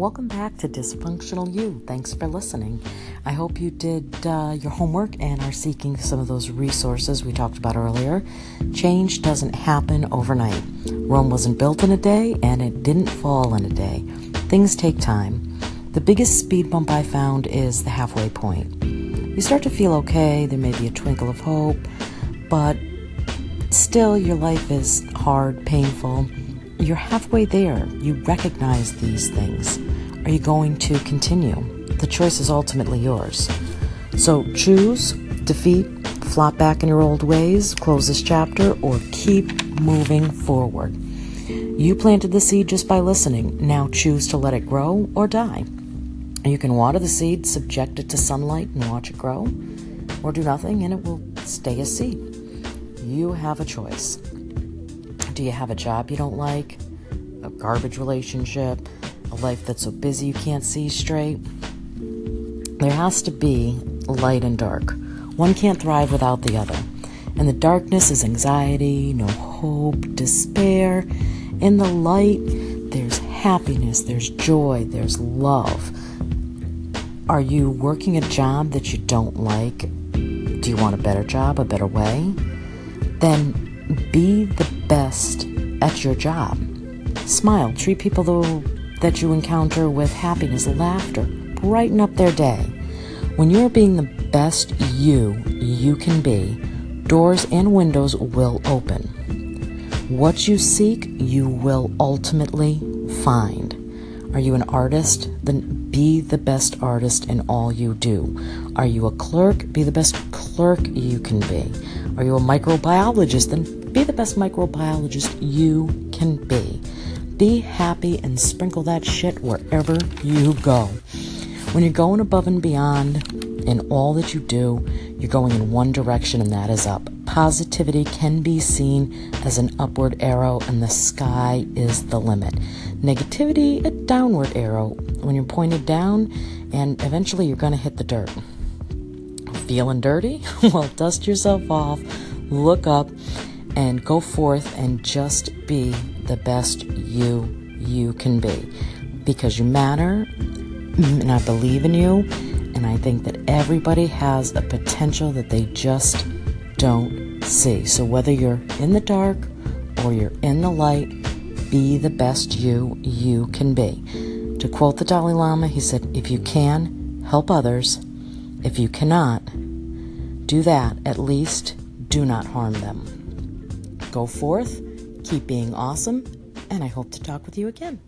Welcome back to Dysfunctional You. Thanks for listening. I hope you did uh, your homework and are seeking some of those resources we talked about earlier. Change doesn't happen overnight. Rome wasn't built in a day, and it didn't fall in a day. Things take time. The biggest speed bump I found is the halfway point. You start to feel okay, there may be a twinkle of hope, but still your life is hard, painful you're halfway there. You recognize these things. Are you going to continue? The choice is ultimately yours. So choose, defeat, flop back in your old ways, close this chapter, or keep moving forward. You planted the seed just by listening. Now choose to let it grow or die. You can water the seed, subject it to sunlight, and watch it grow, or do nothing and it will stay a seed. You have a choice. Do you have a job you don't like? A garbage relationship? A life that's so busy you can't see straight? There has to be light and dark. One can't thrive without the other. And the darkness is anxiety, no hope, despair. In the light, there's happiness, there's joy, there's love. Are you working a job that you don't like? Do you want a better job, a better way? Then be the best at your job. Smile. Treat people that you encounter with happiness, laughter. Brighten up their day. When you're being the best you you can be, doors and windows will open. What you seek, you will ultimately find. Are you an artist? Then be the best artist in all you do. Are you a clerk? Be the best clerk you can be. Are you a microbiologist? Then the best microbiologist you can be. Be happy and sprinkle that shit wherever you go. When you're going above and beyond in all that you do, you're going in one direction, and that is up. Positivity can be seen as an upward arrow, and the sky is the limit. Negativity, a downward arrow when you're pointed down, and eventually you're going to hit the dirt. Feeling dirty? well, dust yourself off, look up, and go forth and just be the best you you can be because you matter and I believe in you and I think that everybody has a potential that they just don't see. So whether you're in the dark or you're in the light, be the best you you can be. To quote the Dalai Lama, he said, "If you can, help others. If you cannot, do that. At least do not harm them." Go forth, keep being awesome, and I hope to talk with you again.